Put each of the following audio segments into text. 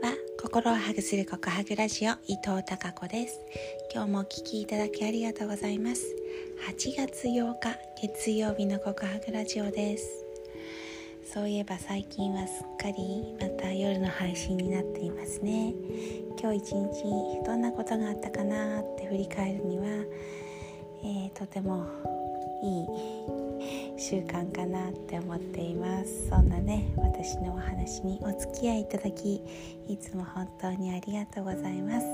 は。心をハグするココハグラジオ伊藤孝子です。今日もお聞きいただきありがとうございます。8月8日月曜日のココハグラジオです。そういえば最近はすっかりまた夜の配信になっていますね。今日一日どんなことがあったかなって振り返るには、えー、とてもいい習慣かなって思っています。そんなね私のお話にお付き合いいただきいつも本当にありがとうございます。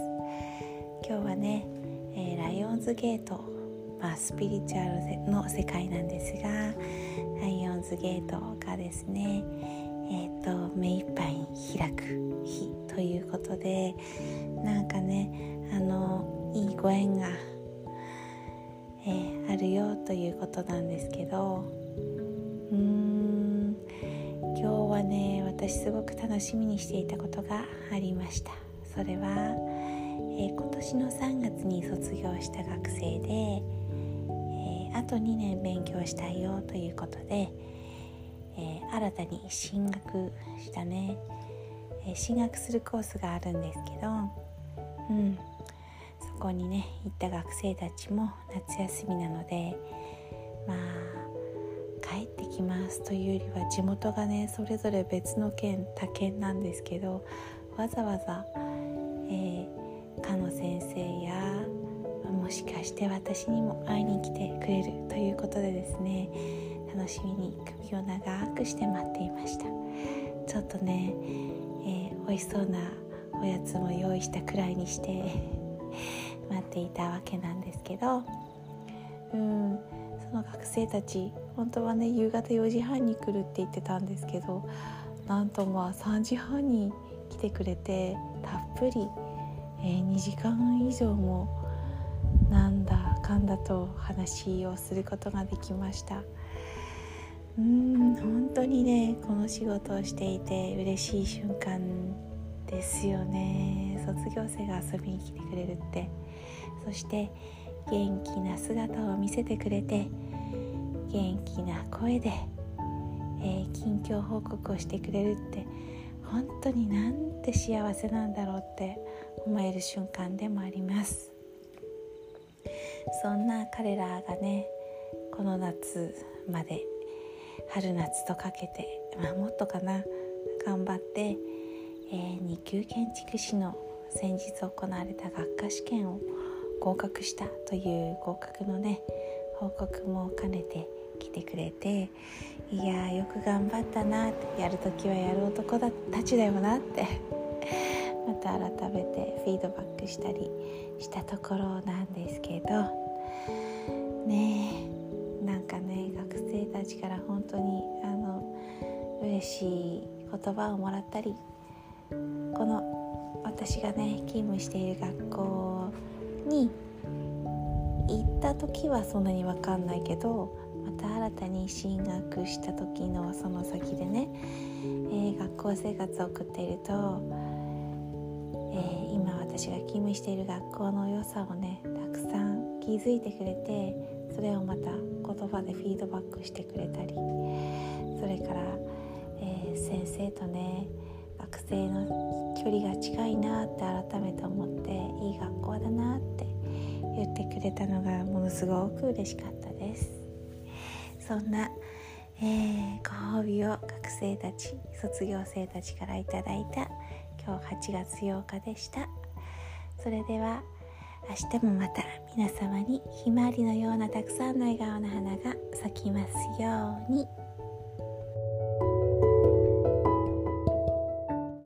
今日はね、えー、ライオンズゲートまあ、スピリチュアルの世界なんですがライオンズゲートがですねえっ、ー、と目いっぱい開く日ということでなんかねあのいいご縁がえー、あるよということなんですけどうーん。今日はね私すごく楽しみにしていたことがありました。それは、えー、今年の3月に卒業した学生で、えー、あと2年勉強したいよということで、え新たに進学したね、え進学するコースがあるんですけどうん。校にね行った学生たちも夏休みなのですというよりは地元がねそれぞれ別の県他県なんですけどわざわざ、えー、かの先生やもしかして私にも会いに来てくれるということでですね楽しみに首を長くして待っていました。ちょっとね、えー、美味しそうなおやつも用意したくらいにして 待っていたわけなんですけどうんその学生たち本当はね夕方4時半に来るって言ってたんですけどなんとまあ3時半に来てくれてたっぷり、えー、2時間以上もなんだかんだと話をすることができました。うん本当にねこの仕事をしていて嬉しい瞬間ですよね。卒業生が遊びに来てくれるって。そして元気な姿を見せてくれて元気な声で、えー、近況報告をしてくれるって本当になんて幸せなんだろうって思える瞬間でもあります。そんな彼らがねこの夏まで春夏とかけて、まあ、もっとかな頑張って、えー、2級建築士の先日行われた学科試験を合格したという合格のね報告も兼ねて来てくれていやよく頑張ったなってやるときはやる男たちだよなって また改めてフィードバックしたりしたところなんですけどねえなんかね学生たちから本当にあの嬉しい言葉をもらったりこの私がね勤務している学校に行った時はそんなに分かんないけどた新たに進学した時のその先でね、えー、学校生活を送っていると、えー、今私が勤務している学校の良さをねたくさん気づいてくれてそれをまた言葉でフィードバックしてくれたりそれから、えー、先生とね学生の距離が近いなって改めて思っていい学校だなって言ってくれたのがものすごく嬉しかったです。そんな、えー、ご褒美を学生たち卒業生たちからいただいた今日8月8日でしたそれでは明日もまた皆様にひまわりのようなたくさんの笑顔の花が咲きますように。